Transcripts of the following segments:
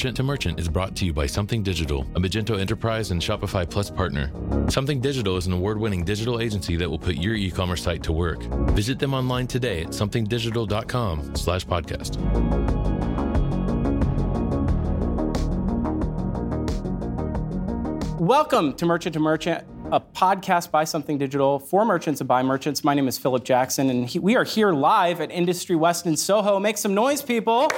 Merchant to Merchant is brought to you by Something Digital, a Magento Enterprise and Shopify Plus partner. Something Digital is an award winning digital agency that will put your e commerce site to work. Visit them online today at somethingdigital.com slash podcast. Welcome to Merchant to Merchant, a podcast by Something Digital for merchants and by merchants. My name is Philip Jackson, and he, we are here live at Industry West in Soho. Make some noise, people.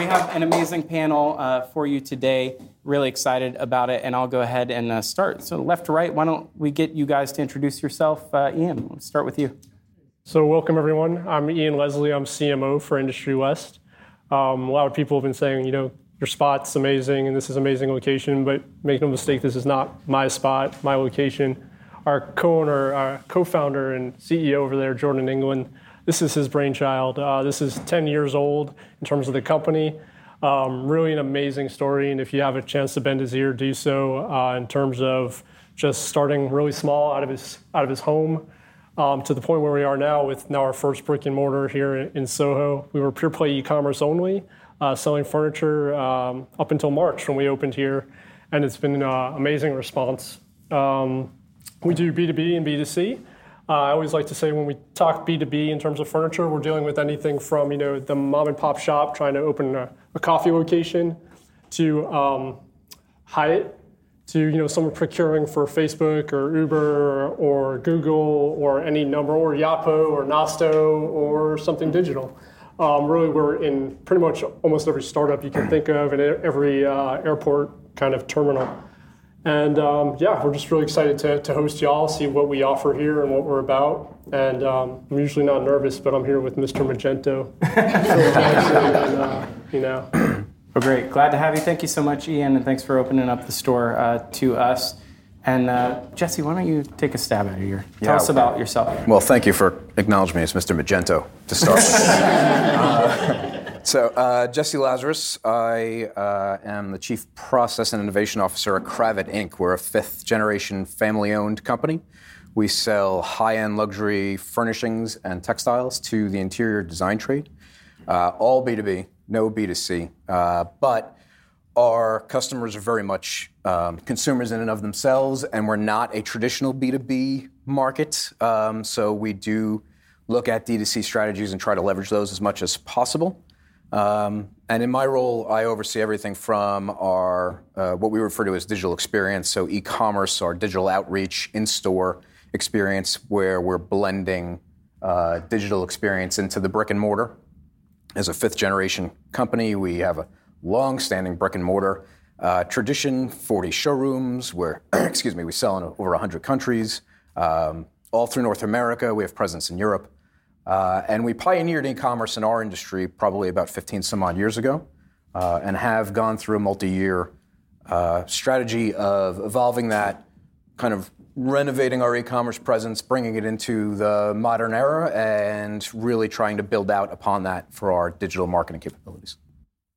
We have an amazing panel uh, for you today. Really excited about it, and I'll go ahead and uh, start. So, left to right, why don't we get you guys to introduce yourself? Uh, Ian, let's start with you. So, welcome everyone. I'm Ian Leslie. I'm CMO for Industry West. Um, a lot of people have been saying, you know, your spot's amazing and this is amazing location, but make no mistake, this is not my spot, my location. Our co-owner, our co-founder and CEO over there, Jordan England, this is his brainchild. Uh, this is 10 years old in terms of the company. Um, really an amazing story, and if you have a chance to bend his ear, do so uh, in terms of just starting really small out of his out of his home um, to the point where we are now with now our first brick and mortar here in, Soho. We were pure play e-commerce only, uh, selling furniture um, up until March when we opened here, and it's been an uh, amazing response. Um, we do B2B and B2C. Uh, I always like to say when we talk B2B in terms of furniture, we're dealing with anything from you know the mom and pop shop trying to open a, a coffee location to um, Hyatt to you know someone procuring for Facebook or Uber or Google or any number or Yotpo or Nosto or something digital. Um, really, we're in pretty much almost every startup you can think of and every uh, airport kind of terminal. And um, yeah, we're just really excited to, to host y'all, see what we offer here and what we're about. And um, I'm usually not nervous, but I'm here with Mr. Magento. and, uh, you know. Well, great. Glad to have you. Thank you so much, Ian, and thanks for opening up the store uh, to us. And uh, Jesse, why don't you take a stab at it here? Tell yeah, us about yourself. Well, thank you for acknowledging me as Mr. Magento to start with. so, uh, Jesse Lazarus, I uh, am the Chief Process and Innovation Officer at Kravet Inc. We're a fifth generation family owned company. We sell high end luxury furnishings and textiles to the interior design trade, uh, all B2B, no B2C. Uh, but our customers are very much um, consumers in and of themselves, and we're not a traditional B2B market. Um, so, we do look at D2C strategies and try to leverage those as much as possible. Um, and in my role, I oversee everything from our uh, what we refer to as digital experience, so e-commerce, our digital outreach, in-store experience, where we're blending uh, digital experience into the brick and mortar. As a fifth-generation company, we have a long-standing brick and mortar uh, tradition, 40 showrooms, where excuse me, we sell in over 100 countries, um, all through North America. We have presence in Europe. Uh, and we pioneered e-commerce in our industry probably about 15 some odd years ago, uh, and have gone through a multi-year uh, strategy of evolving that, kind of renovating our e-commerce presence, bringing it into the modern era, and really trying to build out upon that for our digital marketing capabilities.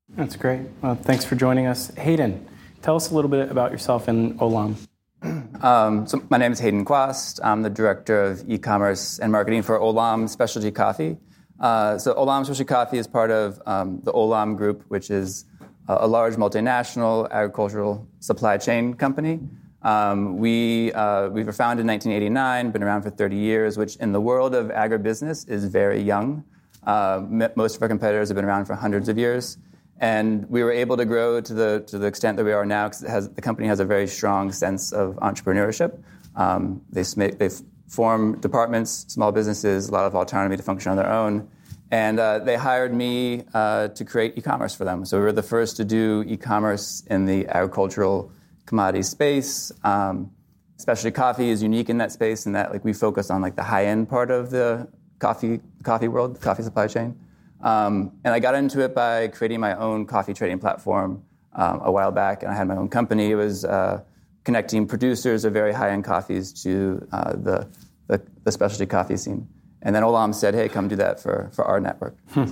That's great. Well, thanks for joining us, Hayden. Tell us a little bit about yourself and Olam. Um, so my name is Hayden Quast. I'm the director of e-commerce and marketing for Olam Specialty Coffee. Uh, so Olam Specialty Coffee is part of um, the Olam Group, which is a, large multinational agricultural supply chain company. Um, we, uh, we were founded in 1989, been around for 30 years, which in the world of agribusiness is very young. Uh, most of our competitors have been around for hundreds of years. And we were able to grow to the, to the extent that we are now because the company has a very strong sense of entrepreneurship. Um, they, they form departments, small businesses, a lot of autonomy to function on their own. And uh, they hired me uh, to create e-commerce for them. So we were the first to do e-commerce in the agricultural commodity space. Um, specialty coffee is unique in that space in that like we focus on like the high end part of the coffee coffee world, coffee supply chain. Um, and I got into it by creating my own coffee trading platform um, a while back, and I had my own company. It was uh, connecting producers of very high-end coffees to uh, the, the, the, specialty coffee scene. And then Olam said, hey, come do that for, for our network. Hmm.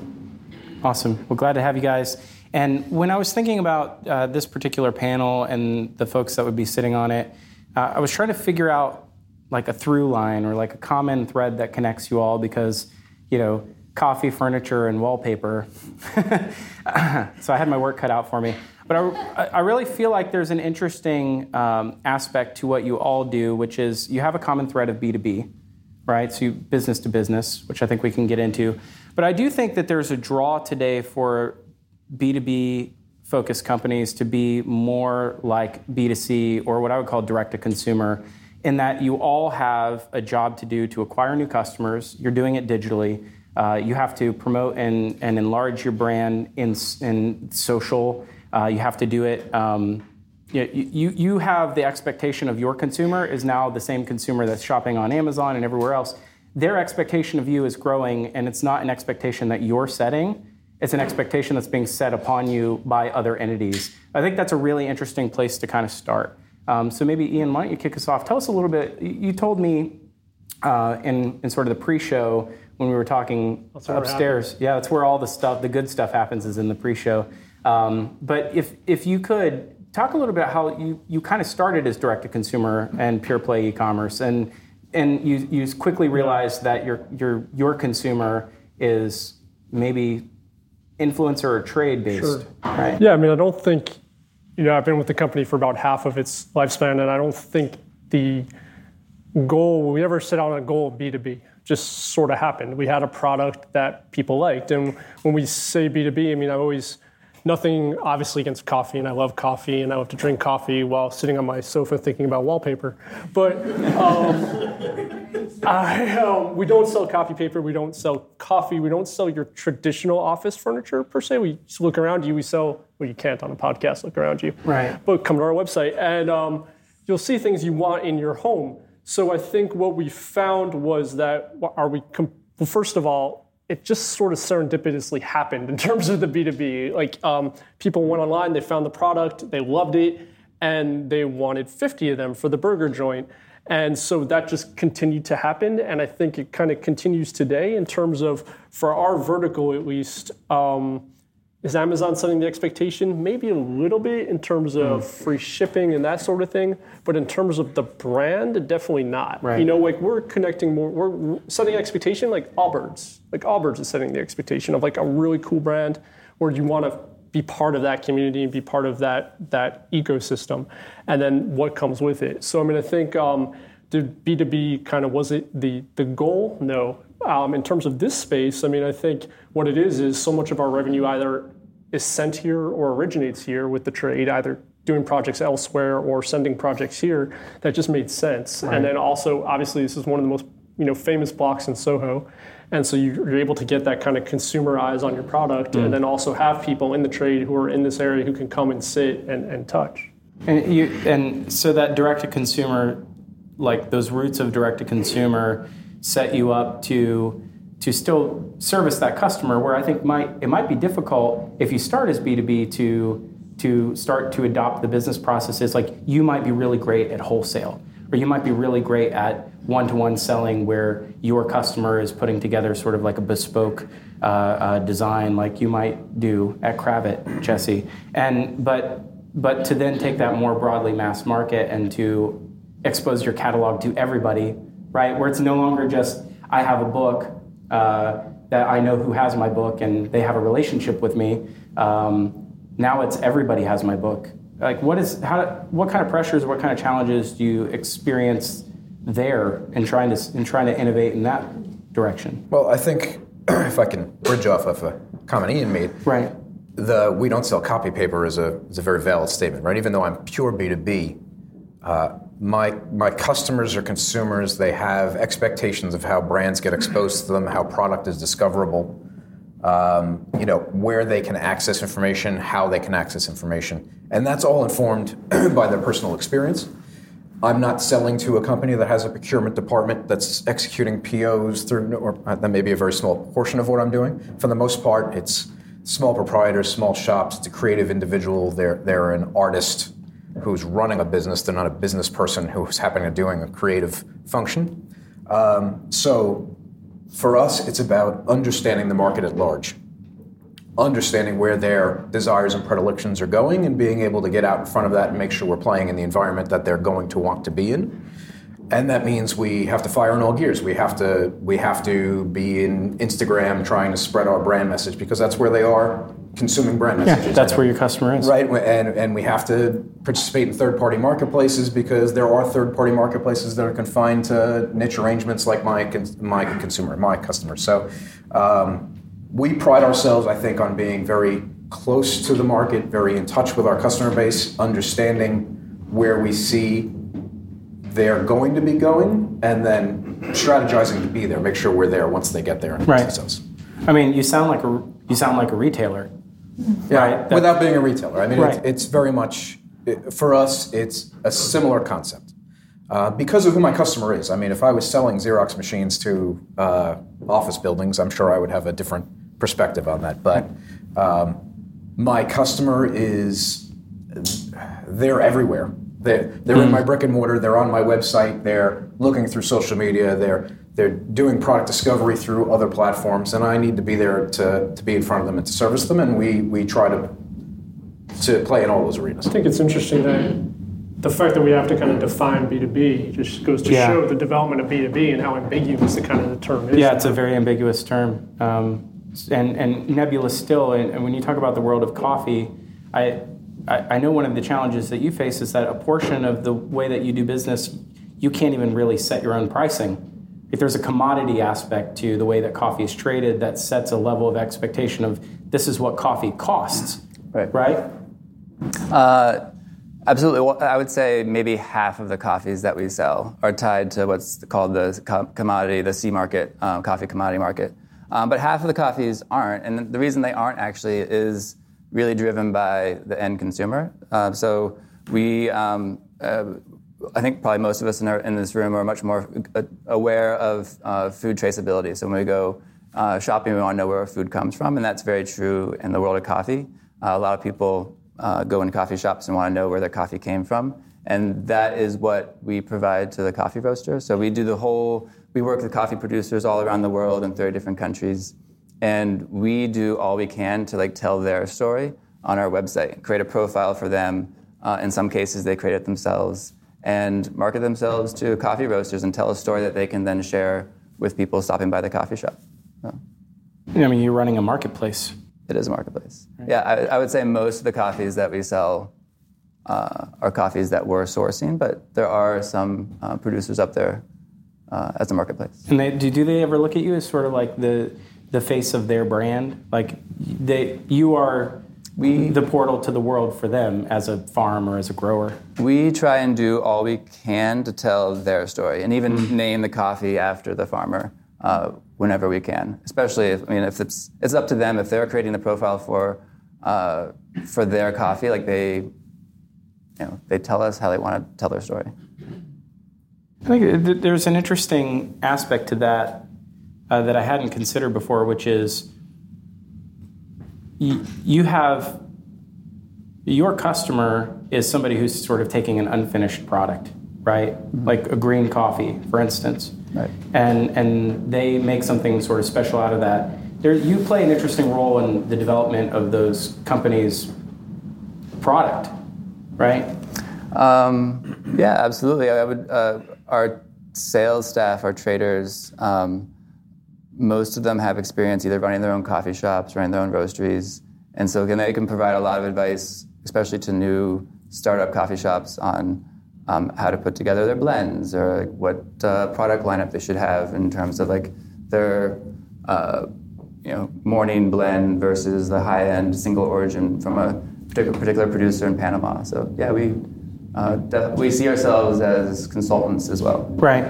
Awesome. Well, glad to have you guys. And when I was thinking about uh, this particular panel and the folks that would be sitting on it, uh, I was trying to figure out like a through line or like a common thread that connects you all because, you know, coffee, furniture, and wallpaper. so I had my work cut out for me. But I, I really feel like there's an interesting um, aspect to what you all do, which is you have a common thread of B2B, right? So you, business to business, which I think we can get into. But I do think that there's a draw today for B2B focused companies to be more like B2C or what I would call direct to consumer, in that you all have a job to do to acquire new customers. You're doing it digitally. Uh, you have to promote and, and enlarge your brand in, in social. Uh, you have to do it. Um, you, you, you have the expectation of your consumer is now the same consumer that's shopping on Amazon and everywhere else. Their expectation of you is growing, and it's not an expectation that you're setting it's an expectation that's being set upon you by other entities. I think that's a really interesting place to kind of start. Um, so maybe Ian, why don't you kick us off? Tell us a little bit. You told me uh, in, in sort of the pre-show when we were talking upstairs. Yeah, that's where all the stuff, the good stuff, happens is in the pre-show. Um, but if if you could talk a little bit about how you, you kind of started as direct to consumer and pure play e-commerce, and and you you quickly realized that your your your consumer is maybe influencer or trade based, sure. right? Yeah, I mean, I don't think, you know, I've been with the company for about half of its lifespan, and I don't think the goal, we ever set out on a goal of B2B, just sort of happened. We had a product that people liked. And when we say B2B, I mean, I've always, nothing obviously against coffee, and I love coffee, and I love to drink coffee while sitting on my sofa thinking about wallpaper. But um, I, um, we don't sell copy paper. We don't sell coffee. We don't sell your traditional office furniture per se. We look around you. We sell. Well, you can't on a podcast look around you. Right. But come to our website and um, you'll see things you want in your home. So I think what we found was that are we? Com- well, first of all, it just sort of serendipitously happened in terms of the B2B. Like um, people went online, they found the product, they loved it, and they wanted 50 of them for the burger joint. And so that just continued to happen. And I think it kind of continues today in terms of, for our vertical at least, um, is Amazon setting the expectation? Maybe a little bit in terms of mm. free shipping and that sort of thing, but in terms of the brand, definitely not. Right. You know, like we're connecting more, we're setting expectation like Allbirds. Like Allbirds is setting the expectation of like a really cool brand where you want to be part of that community and be part of that that ecosystem, and then what comes with it. So I mean, I think um, did B two B kind of was it the the goal? No. Um, in terms of this space, I mean, I think what it is is so much of our revenue either is sent here or originates here with the trade, either doing projects elsewhere or sending projects here. That just made sense. Right. And then also, obviously, this is one of the most you know famous blocks in Soho and so you're able to get that kind of consumer eyes on your product mm. and then also have people in the trade who are in this area who can come and sit and, and touch. And, you, and so that direct to consumer, like those roots of direct to consumer, set you up to to still service that customer. Where I think might it might be difficult if you start as B two B to to start to adopt the business processes. Like you might be really great at wholesale, or you might be really great at one-to-one selling where your customer is putting together sort of like a bespoke uh, uh, design like you might do at Kravet, Jesse. And but but to then take that more broadly mass market and to expose your catalog to everybody, right? Where it's no longer just I have a book uh, that I know who has my book and they have a relationship with me. Um, now it's everybody has my book. Like what is how what kind of pressures, what kind of challenges do you experience there in trying to and trying to innovate in that direction? Well, I think if I can bridge off of a comment Ian made, right? The we don't sell copy paper is a is a very valid statement, right? Even though I'm pure B two B, uh, my my customers or consumers they have expectations of how brands get exposed to them, how product is discoverable. Um, you know where they can access information, how they can access information, and that's all informed by their personal experience. I'm not selling to a company that has a procurement department that's executing POs through, or that may be a very small portion of what I'm doing. For the most part, it's small proprietors, small shops. It's a creative individual. They're they're an artist who's running a business. They're not a business person who's happening to doing a creative function. Um, so, for us, it's about understanding the market at large understanding where their desires and predilections are going and being able to get out in front of that and make sure we're playing in the environment that they're going to want to be in. And that means we have to fire on all gears. We have to we have to be in Instagram trying to spread our brand message because that's where they are consuming brand messages. Yeah, that's where your customer is. Right, and, and we have to participate in third party marketplaces because there are third party marketplaces that are confined to niche arrangements like my, my consumer, my customer. So um, we pride ourselves, I think, on being very close to the market, very in touch with our customer base, understanding where we see they're going to be going, and then strategizing to be there, make sure we're there once they get there and right. us. I mean, you sound like a you sound like a retailer. Yeah, right? without being a retailer. I mean, right. it's, it's, very much, it, for us, it's a similar concept. Uh, because of who my customer is. I mean, if I was selling Xerox machines to uh, office buildings, I'm sure I would have a different perspective on that. But um, my customer is, they're everywhere. They're, they're mm. in my brick and mortar, they're on my website, they're looking through social media, they're they're doing product discovery through other platforms, and I need to be there to, to be in front of them and to service them. And we, we try to to play in all those arenas. I think it's interesting that the fact that we have to kind of define B2B just goes to yeah. show the development of B2B and how ambiguous the kind of the term is. Yeah, it's a very ambiguous term. Um, and, and nebulous still. And, and, when you talk about the world of coffee, I, I, I know one of the challenges that you face is that a portion of the way that you do business, you can't even really set your own pricing if there's a commodity aspect to the way that coffee is traded that sets a level of expectation of this is what coffee costs, right? Right. Uh, absolutely. Well, I would say maybe half of the coffees that we sell are tied to what's called the commodity, the C market, um, coffee commodity market. Um, but half of the coffees aren't, and the reason they aren't actually is really driven by the end consumer. Uh, so we um, uh, I think probably most of us in, our, in this room are much more uh, aware of uh, food traceability. So when we go uh, shopping, we want to know where our food comes from, and that's very true in the world of coffee. Uh, a lot of people go into coffee shops and want to know where their coffee came from, and that is what we provide to the coffee roaster. So we do the whole. We work with coffee producers all around the world in 30 different countries, and we do all we can to like tell their story on our website, create a profile for them. Uh, in some cases, they create it themselves and market themselves to coffee roasters and tell a story that they can then share with people stopping by the coffee shop. So. I mean, you're running a marketplace. It is a marketplace. Right. Yeah, I, I, would say most of the coffees that we sell uh, are coffees that we're sourcing, but there are some uh, producers up there uh, as a marketplace. And they, do, do they ever look at you as sort of like the the face of their brand? Like they, you are we the portal to the world for them as a farm or as a grower. We try and do all we can to tell their story, and even mm name the coffee after the farmer uh, whenever we can. Especially, if, I mean, if it's it's up to them if they're creating the profile for uh, for their coffee, like they, you know, they tell us how they want to tell their story. I think there's an interesting aspect to that uh, that I hadn't considered before, which is you have your customer is somebody who's sort of taking an unfinished product, right? Mm-hmm. Like a green coffee, for instance. Right. And and they make something sort of special out of that. There, you play an interesting role in the development of those companies' product, right? Um, yeah, absolutely. I would. Uh, our sales staff, our traders, um, most of them have experience either running their own coffee shops, running their own roasteries, and so can, they can provide a lot of advice, especially to new startup coffee shops, on um, how to put together their blends or like what uh, product lineup they should have in terms of like their uh, you know morning blend versus the high end single origin from a particular, particular producer in Panama. So yeah, we uh, we see ourselves as consultants as well. Right,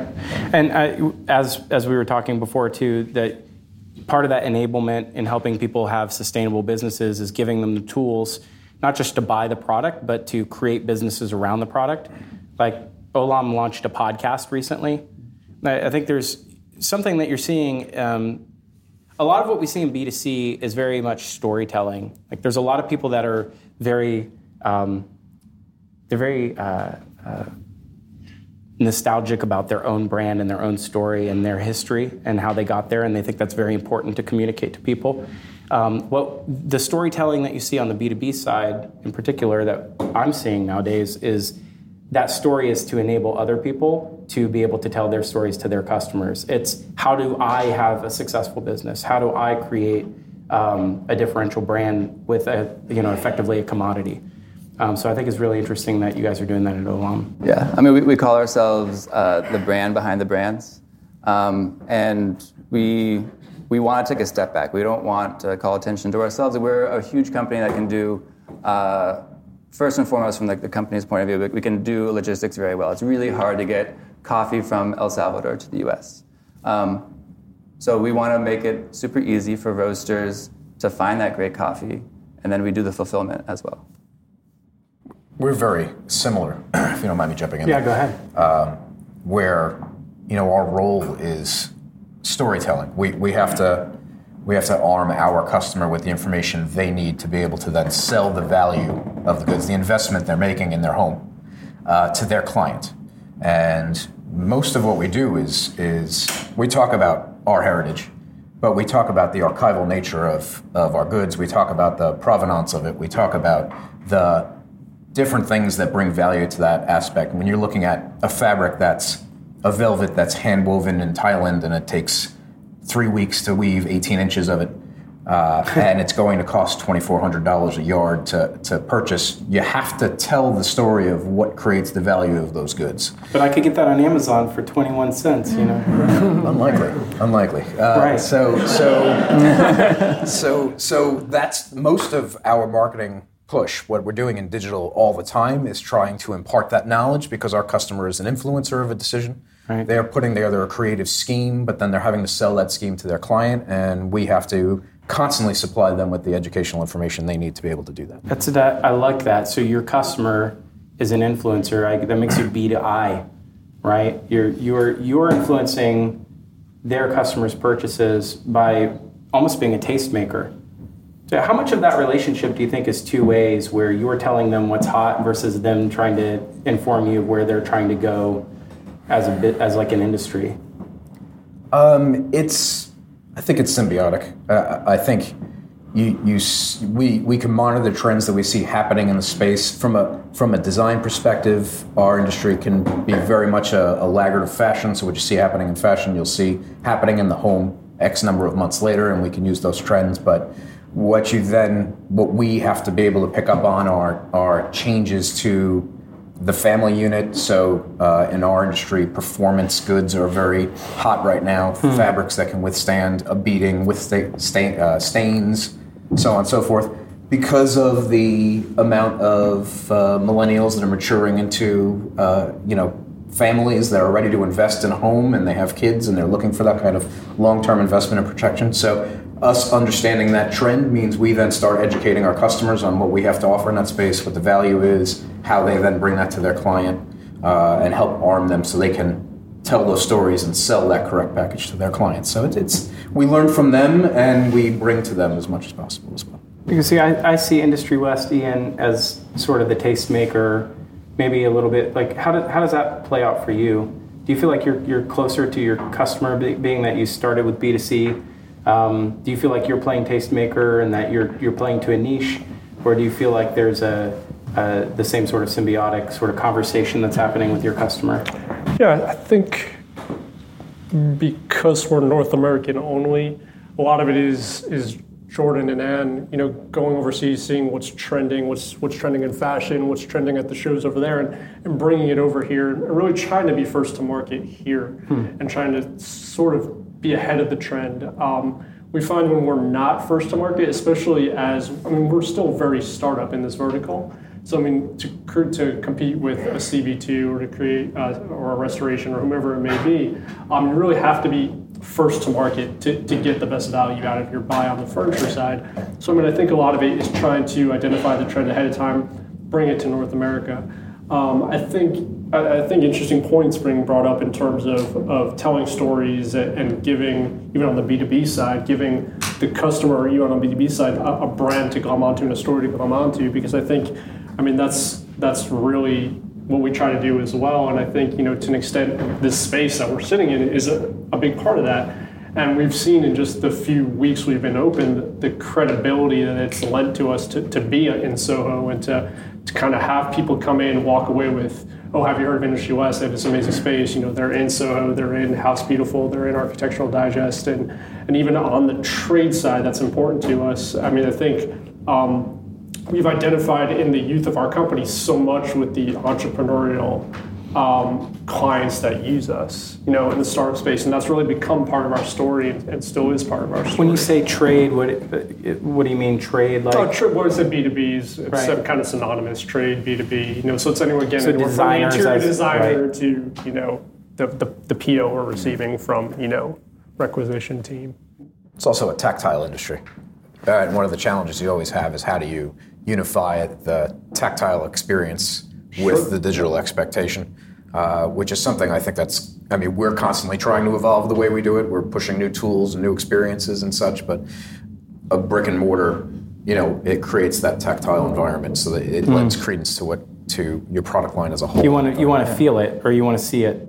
and I, as as we were talking before too, that part of that enablement in helping people have sustainable businesses is giving them the tools, not just to buy the product, but to create businesses around the product. Like Olam launched a podcast recently. I, I think there's something that you're seeing. Um, a lot of what we see in B2C is very much storytelling. Like there's a lot of people that are very um, they're very uh, uh, nostalgic about their own brand and their own story and their history and how they got there, and they think that's very important to communicate to people. Um, what the storytelling that you see on the B2B side, in particular, that I'm seeing nowadays is that story is to enable other people to be able to tell their stories to their customers. It's how do I have a successful business? How do I create um, a differential brand with a you know effectively a commodity? Um, so I think it's really interesting that you guys are doing that at Olam. Yeah, I mean, we, we call ourselves uh, the brand behind the brands, um, and we we want to take a step back. We don't want to call attention to ourselves. We're a huge company that can do. Uh, first and foremost, from the, the company's point of view, we can do logistics very well. It's really hard to get coffee from El Salvador to the U.S. Um, so we want to make it super easy for roasters to find that great coffee, and then we do the fulfillment as well. We're very similar, if you don't mind me jumping in. Yeah, go ahead. Um, where, you know, our role is storytelling. We, we have to we have to arm our customer with the information they need to be able to then sell the value of the goods, the investment they're making in their home, uh, to their client. And most of what we do is is we talk about our heritage, but we talk about the archival nature of, of our goods. We talk about the provenance of it. We talk about the different things that bring value to that aspect. When you're looking at a fabric that's a velvet that's hand woven in Thailand and it takes three weeks to weave 18 inches of it, uh, and it's going to cost $2,400 a yard to, to purchase, you have to tell the story of what creates the value of those goods. But I could get that on Amazon for 21 cents, you know? unlikely, unlikely. Uh, right. So, so, so, so that's most of our marketing push. What we're doing in digital all the time is trying to impart that knowledge because our customer is an influencer of a decision. Right. They're putting together a creative scheme, but then they're having to sell that scheme to their client, and we have to constantly supply them with the educational information they need to be able to do that. That's that. I like that. So your customer is an influencer. I, that makes you B to I, right? You're you're you're influencing their customers' purchases by almost being a tastemaker. So how much of that relationship do you think is two ways, where you're telling them what's hot versus them trying to inform you of where they're trying to go as a bit as like an industry? Um, it's I think it's symbiotic. Uh, I think you, you we we can monitor the trends that we see happening in the space from a from a design perspective. Our industry can be very much a, a laggard of fashion. So what you see happening in fashion, you'll see happening in the home X number of months later, and we can use those trends. But what you then what we have to be able to pick up on are are changes to the family unit. So uh, in our industry, performance goods are very hot right now. Hmm. Fabrics that can withstand a beating, withstand stain, uh, stains, so on and so forth. Because of the amount of uh, millennials that are maturing into, uh, you know, families that are ready to invest in a home and they have kids and they're looking for that kind of long-term investment and protection. So us understanding that trend means we then start educating our customers on what we have to offer in that space, what the value is, how they then bring that to their client, uh, and help arm them so they can tell those stories and sell that correct package to their clients. So it's, it's we learn from them and we bring to them as much as possible as well. You can see, I, I see Industry West, Ian, as sort of the tastemaker, maybe a little bit like how, do, how does that play out for you? Do you feel like you're, you're closer to your customer, being that you started with B2C? Um, do you feel like you're playing tastemaker and that you're you're playing to a niche, or do you feel like there's a, a the same sort of symbiotic sort of conversation that's happening with your customer? Yeah, I think because we're North American only, a lot of it is is Jordan and Ann, you know, going overseas, seeing what's trending, what's what's trending in fashion, what's trending at the shows over there, and, and bringing it over here, and really trying to be first to market here, hmm. and trying to sort of be ahead of the trend. Um, we find when we're not first to market, especially as I mean, we're still very startup in this vertical. So I mean, to to compete with a CB2 or to create uh, or a restoration or whomever it may be, um, you really have to be first to market to, to get the best value out of your buy on the furniture side. So I mean, I think a lot of it is trying to identify the trend ahead of time, bring it to North America. Um, I think I, think interesting points being brought up in terms of, of telling stories and giving, even on the B2B side, giving the customer you on the B2B side a, a brand to come onto and a story to come onto. Because I think, I mean, that's that's really what we try to do as well. And I think, you know, to an extent, this space that we're sitting in is a, a big part of that. And we've seen in just the few weeks we've been open the credibility that it's lent to us to, to be in Soho and to, to kind of have people come in and walk away with oh, have you heard of Industry West? They have this amazing space. You know, they're in Soho, they're in House Beautiful, they're in Architectural Digest, and and even on the trade side, that's important to us. I mean, I think. Um, we've identified in the youth of our company so much with the entrepreneurial um, clients that use us, you know, in the startup space, and that's really become part of our story and, and still is part of our story. When you say trade, what what do you mean trade? Like, oh, tra- what is it? B two B's. It's Right. kind of synonymous. Trade B two B. You know, so it's anyone again, So anywhere from the interior designer right. to you know the, the the PO we're receiving from you know requisition team. It's also a tactile industry. Uh, and one of the challenges you always have is how do you unify the tactile experience with the digital expectation, uh, which is something I think that's, I mean, we're constantly trying to evolve the way we do it. We're pushing new tools and new experiences and such, but a brick and mortar, you know, it creates that tactile environment so that it lends credence to what, to your product line as a whole. you want to you want to feel it or you want to see it.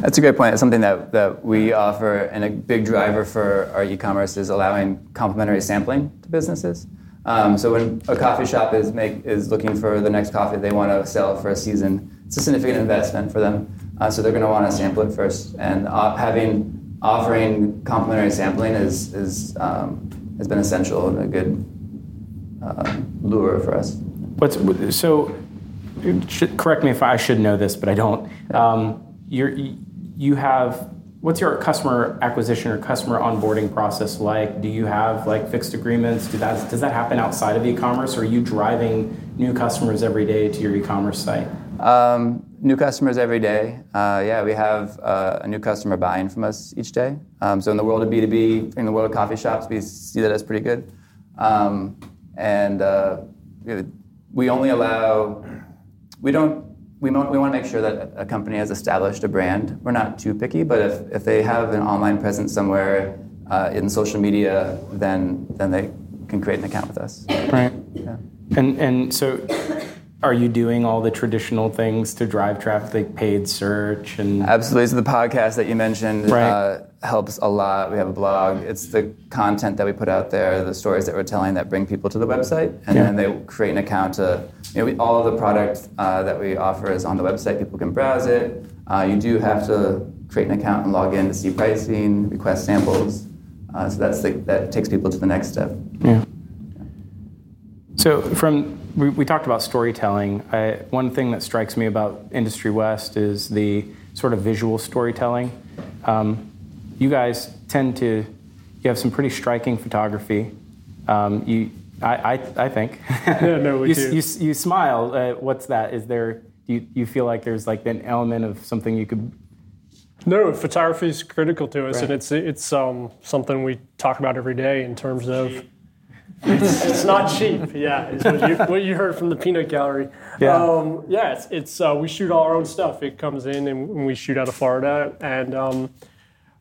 That's a great point. It's something that, that we offer, and a big driver for our e-commerce is allowing complimentary sampling to businesses. Um, so when a coffee shop is make is looking for the next coffee they want to sell for a season, it's a significant investment for them. Uh, so they're going to want to sample it first, and uh, having offering complimentary sampling is is um, has been essential and a good uh, lure for us. What's so? Should, correct me if I should know this, but I don't. Um, you're, you have what's your customer acquisition or customer onboarding process like? Do you have like fixed agreements? Do that does that happen outside of e-commerce? Or are you driving new customers every day to your e-commerce site? Um, new customers every day. Uh, yeah, we have uh, a new customer buying from us each day. Um, so in the world of B2B, in the world of coffee shops, we see that as pretty good. Um, and uh, we only allow, we don't, we, mo- we want to make sure that a company has established a brand. We're not too picky, but if, if they have an online presence somewhere uh, in social media, then, then they can create an account with us. Right. And and so, are you doing all the traditional things to drive traffic, like paid search and? Absolutely. So the podcast that you mentioned Right. uh, helps a lot. We have a blog. It's the content that we put out there, the stories that we're telling that bring people to the website, and Yeah. then they create an account to. You know, we, all of the product uh, that we offer is on the website. People can browse it. Uh, you do have to create an account and log in to see pricing, request samples. Uh, so that's the, that takes people to the next step. Yeah. So from we, we talked about storytelling. I, one thing that strikes me about Industry West is the sort of visual storytelling. Um, you guys tend to you have some pretty striking photography. Um, you, I, I, I think. Yeah, no, we you, do. You, you smile. Uh, what's that? Is there? Do you, you feel like there's like an element of something you could? No, photography is critical to us, and it's it's um, something we talk about every day in terms of. It's, it's not cheap, yeah. Is what you, what you heard from the peanut gallery. Yeah. um, yeah. It's, it's uh, we shoot all our own stuff. It comes in and we shoot out of Florida, and um,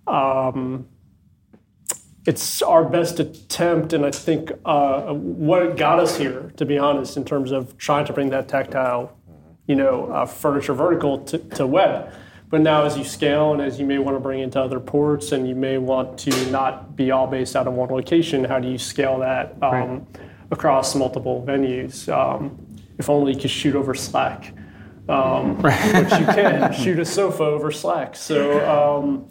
um, it's our best attempt. And I think uh, what got us here, to be honest, in terms of trying to bring that tactile you know, uh, furniture vertical to, to web. But now, as you scale and as you may want to bring into other ports, and you may want to not be all based out of one location, how do you scale that um, across multiple venues? Um, if only you could shoot over Slack, um, which you can shoot a sofa over Slack. So, um,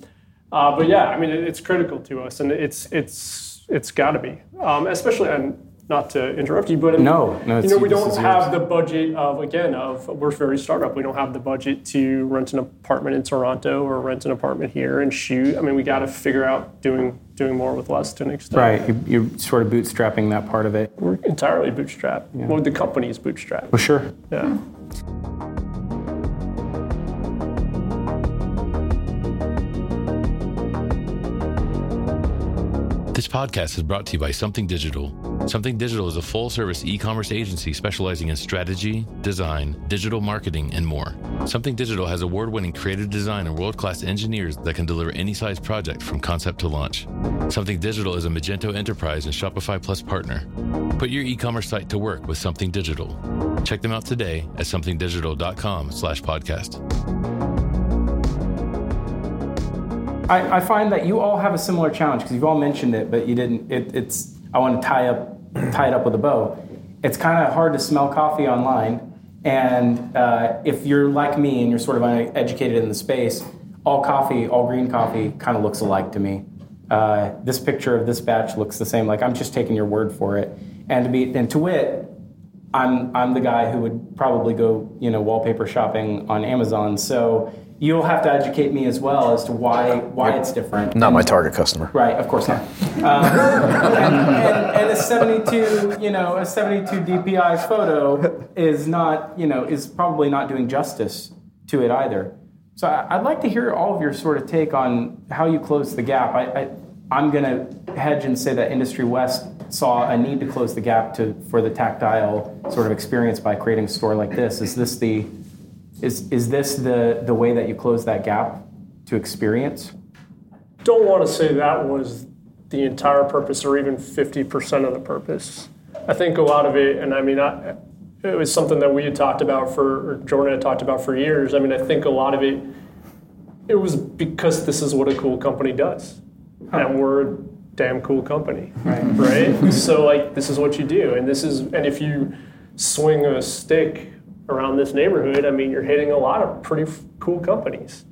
uh, but yeah, I mean, it, it's critical to us, and it's it's it's got to be, um, especially and not to interrupt you, but I mean, No, no, you know, we don't have yours. the budget of again of we're very startup. We don't have the budget to rent an apartment in Toronto or rent an apartment here and shoot. I mean, we got to figure out doing doing more with less to an extent. Right. You, you're sort of bootstrapping that part of it. We're entirely bootstrapped. Well, the company is bootstrapped. For sure. Yeah. This podcast is brought to you by Something Digital. Something Digital is a full service e commerce agency specializing in strategy, design, digital marketing, and more. Something Digital has award winning creative design and world class engineers that can deliver any size project from concept to launch. Something Digital is a Magento Enterprise and Shopify Plus partner. Put your e commerce site to work with Something Digital. Check them out today at somethingdigital.com slash podcast. I, I find that you all have a similar challenge because you've all mentioned it, but you didn't. It, it's I want to tie up tie it up with a bow. It's kind of hard to smell coffee online, And uh, if you're like me and you're sort of uneducated in the space, all coffee, all green coffee, kind of looks alike to me. Uh, this picture of this batch looks the same. Like I'm just taking your word for it. And to be and to wit, I'm I'm the guy who would probably go you know wallpaper shopping on Amazon. So you'll have to educate me as well as to why why it's different. Not my target customer. Right, of course not. Um, and, and, and, a 72, you know, a 72 DPI photo is not, you know, is probably not doing justice to it either. So I'd like to hear all of your sort of take on how you close the gap. I, I, I'm going to hedge and say that Industry West saw a need to close the gap to for the tactile sort of experience by creating a store like this. Is this the is is this the the way that you close that gap to experience? Don't want to say that was the entire purpose or even 50% of the purpose. I think a lot of it, and I mean, I, it was something that we had talked about for, or Jordan had talked about for years. I mean, I think a lot of it, it was because this is what a cool company does. Huh. And we're a damn cool company, right? right? so, like, this is what you do. And this is, and if you swing a stick around this neighborhood, I mean, you're hitting a lot of pretty f- cool companies.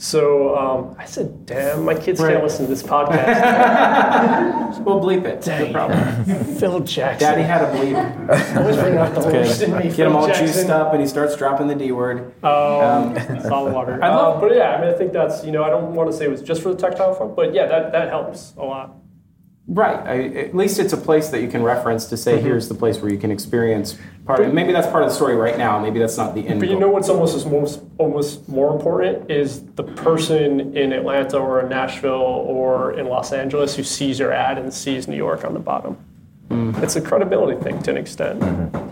So um, I said, damn, my kids right. can't listen to this podcast. we'll bleep it. Dang. No problem. Phil Jackson. Daddy had a bleep. Always bring out the worst in me. Get him all Jackson. juiced up and he starts dropping the D word. Um, um, salt water. I love, uh, but yeah, I mean, I think that's, you know, I don't want to say it was just for the tactile front, but yeah, that, that helps a lot. Right. I, at least it's a place that you can reference to say, mm-hmm. here's the place where you can experience part. Of, maybe that's part of the story right now. Maybe that's not the end. But you goal. know what's almost most almost more important is the person in Atlanta or in Nashville or in Los Angeles who sees your ad and sees New York on the bottom. Mm-hmm. It's a credibility thing to an extent. Mm-hmm.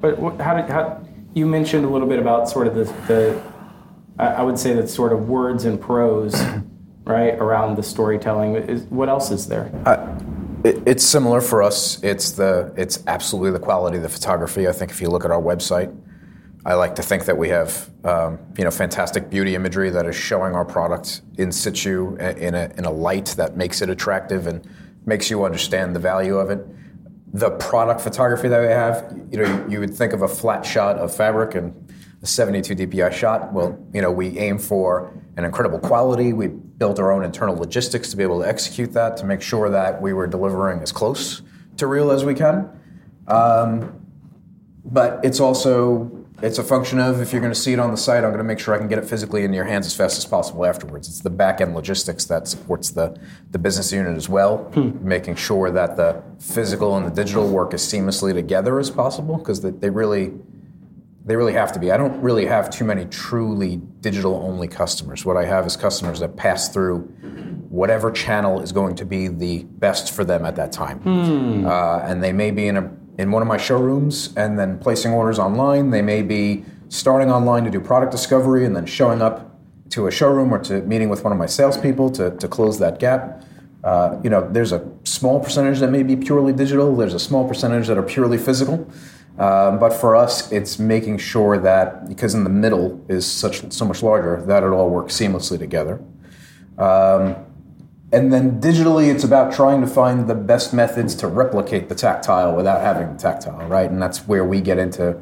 But how did how, you mentioned a little bit about sort of the, the I would say that sort of words and prose right around the storytelling. Is, what else is there? Uh, it, it's similar for us. It's the it's absolutely the quality of the photography. I think if you look at our website, I like to think that we have um, you know fantastic beauty imagery that is showing our product in situ in a in a light that makes it attractive and makes you understand the value of it. The product photography that we have, you know, you, you would think of a flat shot of fabric and a 72 DPI shot. Well, you know, we aim for an incredible quality. We built our own internal logistics to be able to execute that to make sure that we were delivering as close to real as we can. Um, but it's also it's a function of if you're going to see it on the site, I'm going to make sure I can get it physically in your hands as fast as possible afterwards. It's the back end logistics that supports the, the business unit as well, hmm. making sure that the physical and the digital work as seamlessly together as possible because they, they really they really have to be. I don't really have too many truly digital only customers. What I have is customers that pass through whatever channel is going to be the best for them at that time. Hmm. Uh, and they may be in a in one of my showrooms and then placing orders online. They may be starting online to do product discovery and then showing up to a showroom or to meeting with one of my salespeople to, to close that gap. Uh, you know, there's a small percentage that may be purely digital. There's a small percentage that are purely physical. Um, but for us, it's making sure that because in the middle is such so much larger that it all works seamlessly together. Um, and then digitally, it's about trying to find the best methods to replicate the tactile without having the tactile, right? And that's where we get into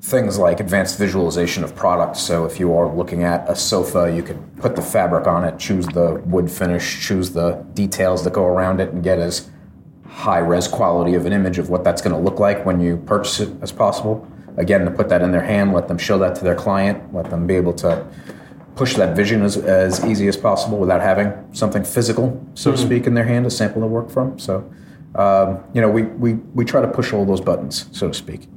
things like advanced visualization of products. So if you are looking at a sofa, you can put the fabric on it, choose the wood finish, choose the details that go around it, and get as high res quality of an image of what that's going to look like when you purchase it as possible. Again, to put that in their hand, let them show that to their client, let them be able to push that vision as, as easy as possible without having something physical, so mm-hmm. to speak, in their hand to sample the work from. So, um, you know, we, we, we try to push all those buttons, so to speak.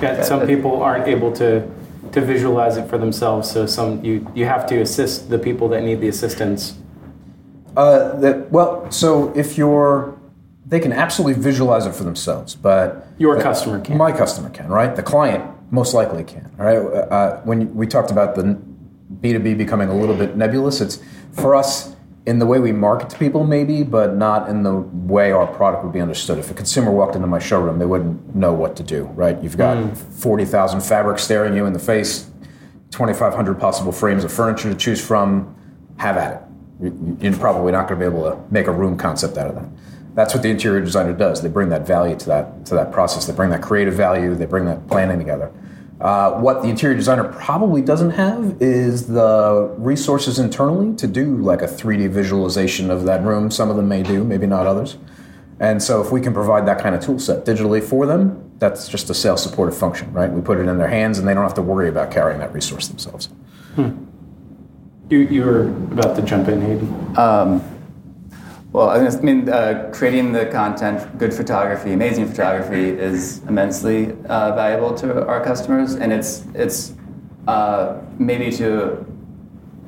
Yeah, some people aren't able to to visualize it for themselves, so some you you have to assist the people that need the assistance. Uh, that well, so if you're they can absolutely visualize it for themselves, but your customer can. My customer can, right? The client most likely can, right? Uh, when we talked about the B2B becoming a little bit nebulous, it's for us in the way we market to people, maybe, but not in the way our product would be understood. If a consumer walked into my showroom, they wouldn't know what to do, right? You've got mm. 40,000 fabrics staring you in the face, 2,500 possible frames of furniture to choose from. Have at it. You're probably not going to be able to make a room concept out of that. That's what the interior designer does. They bring that value to that to that process. They bring that creative value. They bring that planning together. Uh, what the interior designer probably doesn't have is the resources internally to do like a 3D visualization of that room. Some of them may do, maybe not others. And so, if we can provide that kind of tool set digitally for them, that's just a sales supportive function, right? We put it in their hands, and they don't have to worry about carrying that resource themselves. Hmm. You, you were about to jump in, Hayden. Um, well, I mean, uh, creating the content, good photography, amazing photography is immensely uh, valuable to our customers, and it's it's uh, maybe to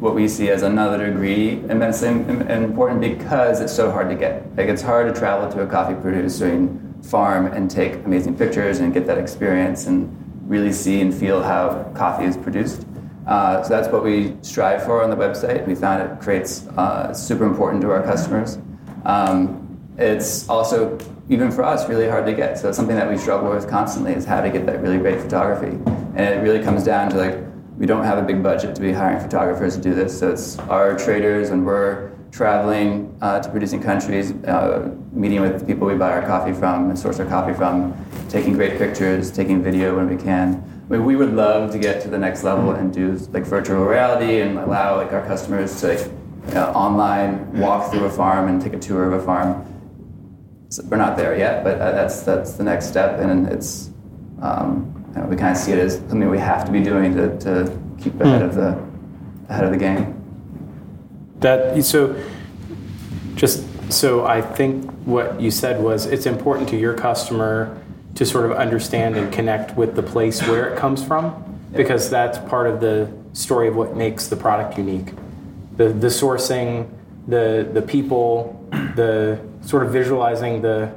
what we see as another degree immensely important because it's so hard to get. Like it's hard to travel to a coffee producing farm and take amazing pictures and get that experience and really see and feel how coffee is produced. Uh, so that's what we strive for on the website. We found it creates uh, super important to our customers. Um, it's also even for us really hard to get. So it's something that we struggle with constantly is how to get that really great photography. And it really comes down to like we don't have a big budget to be hiring photographers to do this. So it's our traders and we're traveling uh, to producing countries, uh, meeting with the people we buy our coffee from and source our coffee from, taking great pictures, taking video when we can. I mean, we would love to get to the next level and do like virtual reality and allow like our customers to like, online walk through a farm and take a tour of a farm. So we're not there yet, but uh, that's that's the next step, and it's um, you know, we kind of see it as something we have to be doing to, to keep ahead mm. of the ahead of the game. That so, just so I think what you said was it's important to your customer to sort of understand and connect with the place where it comes from, because that's part of the story of what makes the product unique. The the sourcing, the the people, the sort of visualizing the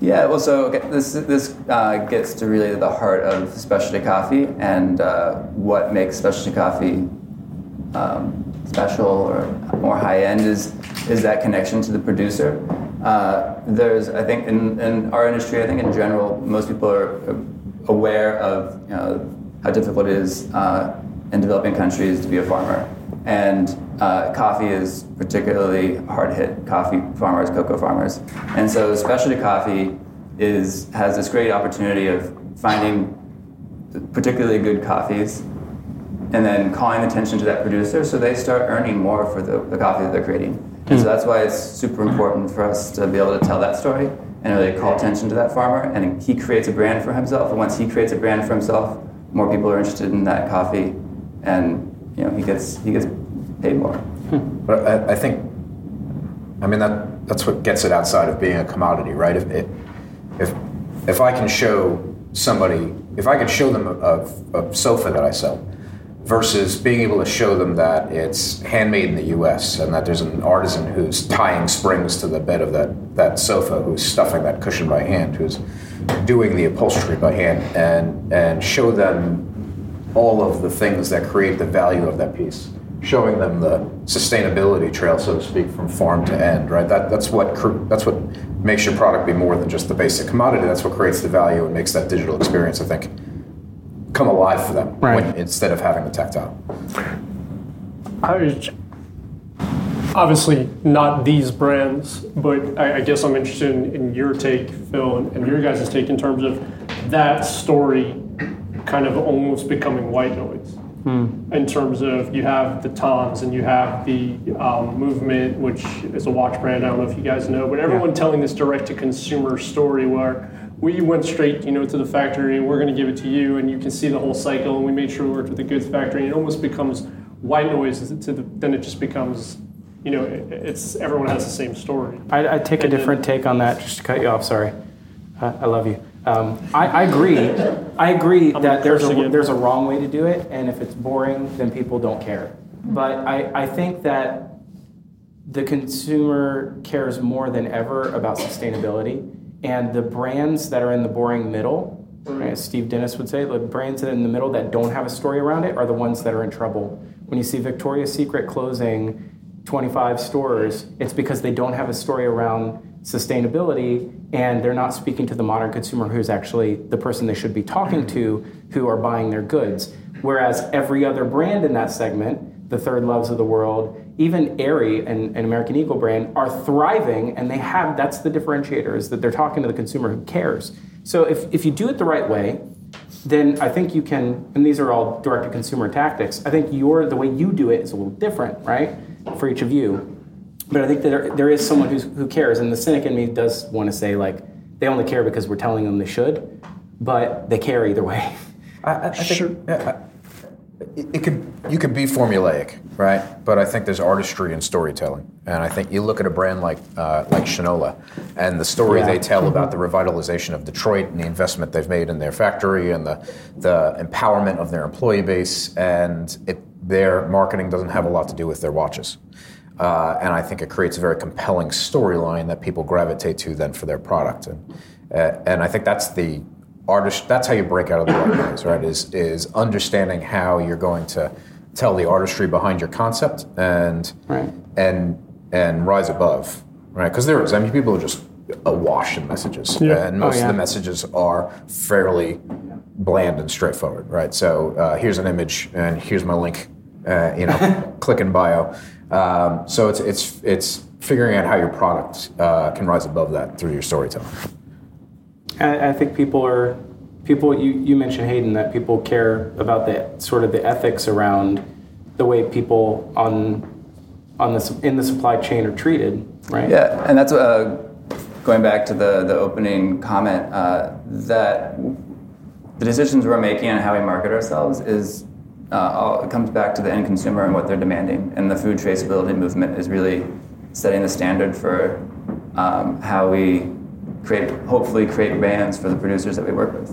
yeah, well, so this this uh, gets to really the heart of specialty coffee and uh, what makes specialty coffee um, special or more high end is is that connection to the producer. Uh, there's, I think, in, in our industry, I think in general, most people are aware of you know, how difficult it is uh, in developing countries to be a farmer, and uh, coffee is particularly hard hit. Coffee farmers, cocoa farmers, and so specialty coffee is has this great opportunity of finding particularly good coffees and then calling attention to that producer so they start earning more for the, the coffee that they're creating. Mm. And so that's why it's super important for us to be able to tell that story and really call attention to that farmer. And he creates a brand for himself. And once he creates a brand for himself, more people are interested in that coffee, and you know he gets he gets paid more. Hmm. But I, I think, I mean that that's what gets it outside of being a commodity, right? If it, if if I can show somebody, if I can show them a, a, a sofa that I sell versus being able to show them that it's handmade in the US and that there's an artisan who's tying springs to the bed of that, that sofa, who's stuffing that cushion by hand, who's doing the upholstery by hand, and, and show them all of the things that create the value of that piece. Showing them the sustainability trail, so to speak, from farm to end, right? That, that's what that's what makes your product be more than just the basic commodity. That's what creates the value and makes that digital experience, I think, come alive for them right. when, instead of having the tactile. I, obviously, not these brands, but I, I guess I'm interested in, in, your take, Phil, and, and your guys' take in terms of that story kind of almost becoming white noise. Hmm. In terms of you have the Toms and you have the um, Movement, which is a watch brand. I don't know if you guys know, but everyone yeah. telling this direct to consumer story where we went straight, you know, to the factory and we're going to give it to you, and you can see the whole cycle. And we made sure we worked with the goods factory. And it almost becomes white noise. To the, then it just becomes, you know, it's everyone has the same story. I, I take and a different then, take on that. Just to cut you off, sorry. Uh, I love you. Um, I, I, agree. I agree I'm that there's a there's a wrong way to do it, and if it's boring, then people don't care. But I, I think that the consumer cares more than ever about sustainability and the brands that are in the boring middle, right, as Steve Dennis would say, the brands that are in the middle that don't have a story around it are the ones that are in trouble. When you see Victoria's Secret closing 25 stores, it's because they don't have a story around sustainability and they're not speaking to the modern consumer who's actually the person they should be talking to who are buying their goods. Whereas every other brand in that segment the Third Loves of the world, even and, and American Eagle brand are thriving, and they have that's the differentiator is that they're talking to the consumer who cares. So if, if you do it the right way, then I think you can, and these are all direct to consumer tactics. I think your the way you do it is a little different, right, for each of you. But I think that there, there is someone who's, who cares, and the cynic in me does want to say like they only care because we're telling them they should, but they care either way. I, I think sure. yeah, it, it could you could be formulaic, right? But I think there's artistry in storytelling, and I think you look at a brand like uh, like Shinola, and the story yeah. they tell mm-hmm. about the revitalization of Detroit and the investment they've made in their factory and the the empowerment of their employee base, and it, their marketing doesn't have a lot to do with their watches. Uh, and I think it creates a very compelling storyline that people gravitate to then for their product. And, uh, and I think that's the artist. That's how you break out of the white noise, right? Is is understanding how you're going to tell the artistry behind your concept and right. and and rise above, right? Because there is, I mean, people are just awash in messages, yeah. and most oh, yeah. of the messages are fairly bland and straightforward, right? So uh, here's an image, and here's my link. Uh, you know, click in bio. Um, so it's it's it's figuring out how your product uh, can rise above that through your storytelling. I, I think people are people. You you mentioned Hayden that people care about the sort of the ethics around the way people on on the in the supply chain are treated, right? Yeah, and that's uh, going back to the the opening comment uh, that the decisions we're making on how we market ourselves is uh, all, it comes back to the end consumer and what they're demanding, and the food traceability movement is really setting the standard for um, how we create, hopefully create brands for the producers that we work with.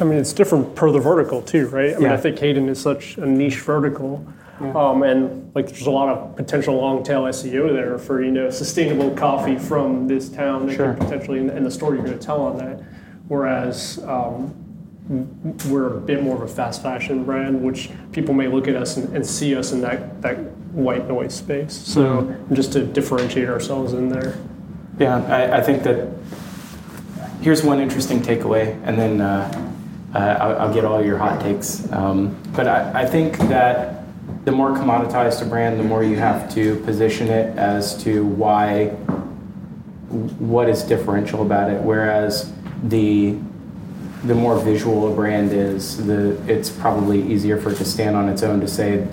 I mean, it's different per the vertical too, right? I mean, I think Hayden is such a niche vertical. Yeah. Um, and like there's a lot of potential long tail SEO there for you know sustainable coffee from this town that sure. could potentially and the story you're going to tell on that. Whereas um, we're a bit more of a fast fashion brand, which people may look at us and, and see us in that that white noise space. So mm-hmm. just to differentiate ourselves in there. Yeah, I, I think that here's one interesting takeaway, and then uh, uh, I'll, I'll, get all your hot takes. Um, but I, I, think that the more commoditized a brand, the more you have to position it as to why, what is differential about it. Whereas the the more visual a brand is, the it's probably easier for it to stand on its own to say,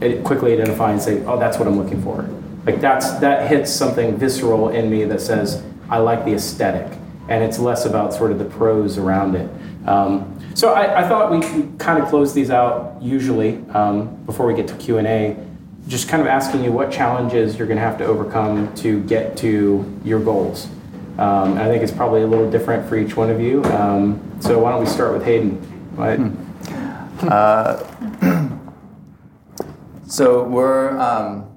it quickly identify and say, oh, that's what I'm looking for. Like that's that hits something visceral in me that says I like the aesthetic, and it's less about sort of the prose around it. Um, so I, I, thought we, kind of close these out usually um, before we get to Q and A, just kind of asking you what challenges you're going to have to overcome to get to your goals. Um, I think it's probably a little different for each one of you. Um, so why don't we start with Hayden? Hmm. Uh, so we're um,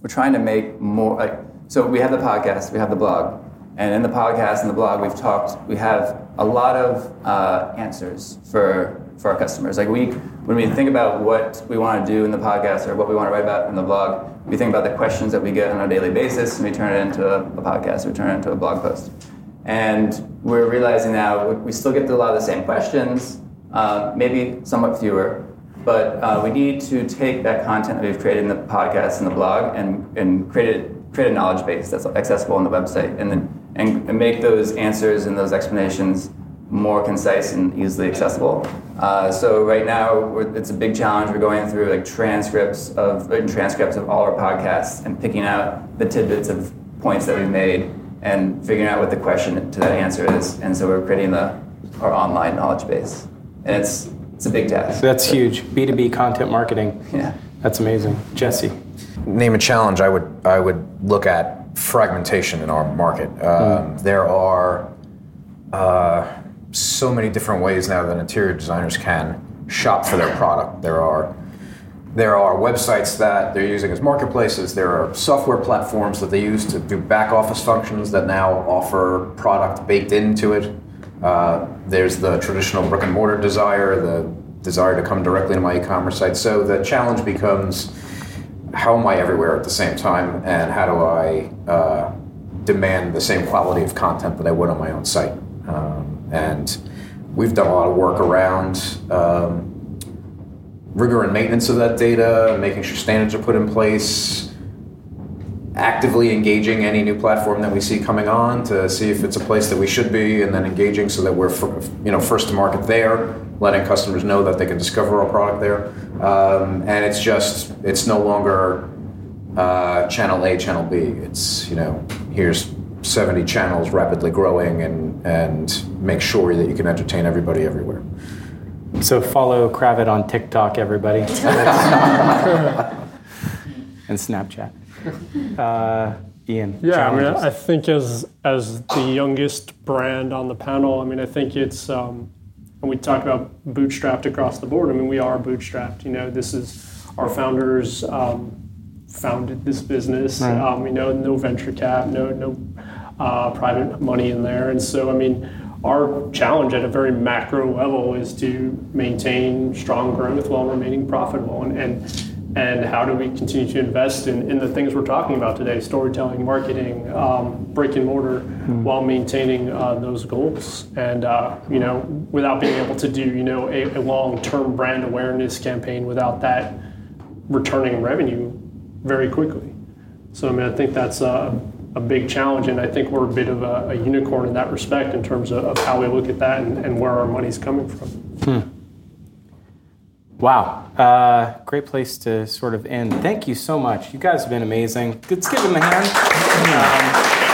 we're trying to make more. Like, so we have the podcast, we have the blog, and in the podcast and the blog, we've talked. We have a lot of uh, answers for for our customers. Like we, when we think about what we want to do in the podcast or what we want to write about in the blog, we think about the questions that we get on a daily basis, and we turn it into a, a podcast, we turn it into a blog post. And we're realizing now we still get a lot of the same questions, uh, maybe somewhat fewer, but uh, we need to take that content that we've created in the podcast and the blog and, and create, a, create a knowledge base that's accessible on the website and then and, and make those answers and those explanations more concise and easily accessible. Uh, so right now it's a big challenge. We're going through like transcripts of transcripts of all our podcasts and picking out the tidbits of points that we've made and figuring out what the question to that answer is. And so we're creating the our online knowledge base, and it's it's a big task. That's huge. B two B content marketing. Yeah, that's amazing. Jesse, name a challenge. I would I would look at fragmentation in our market. Um, mm. There are. Uh, so many different ways now that interior designers can shop for their product. There are there are websites that they're using as marketplaces. There are software platforms that they use to do back office functions that now offer product baked into it. Uh, there's the traditional brick and mortar desire, the desire to come directly to my e-commerce site. So the challenge becomes how am I everywhere at the same time, and how do I uh, demand the same quality of content that I would on my own site? Um, and we've done a lot of work around um, rigor and maintenance of that data, making sure standards are put in place, actively engaging any new platform that we see coming on to see if it's a place that we should be, and then engaging so that we're you know first to market there, letting customers know that they can discover our product there, um, and it's just it's no longer uh, channel A, channel B. It's you know here's 70 channels rapidly growing, and and make sure that you can entertain everybody everywhere. So follow Kravet on TikTok, everybody, and Snapchat. Uh, Ian. Yeah, I mean, I think as as the youngest brand on the panel, I mean, I think it's um, and we talked about bootstrapped across the board. I mean, we are bootstrapped. You know, this is our founders um, founded this business. Right. Um, you know, no venture cap, no no uh, private money in there, and so I mean our challenge at a very macro level is to maintain strong growth while remaining profitable. And, and, and how do we continue to invest in, in the things we're talking about today storytelling, marketing, um, brick and mortar, mm. while maintaining uh, those goals? And, uh, you know, without being able to do, you know, a, a long term brand awareness campaign without that returning revenue very quickly. So, I mean, I think that's. Uh, a big challenge, and I think we're a bit of a, a unicorn in that respect in terms of, of, how we look at that and, and where our money's coming from. Hmm. Wow. Uh, great place to sort of end. Thank you so much. You guys have been amazing. Let's give them a hand. Um,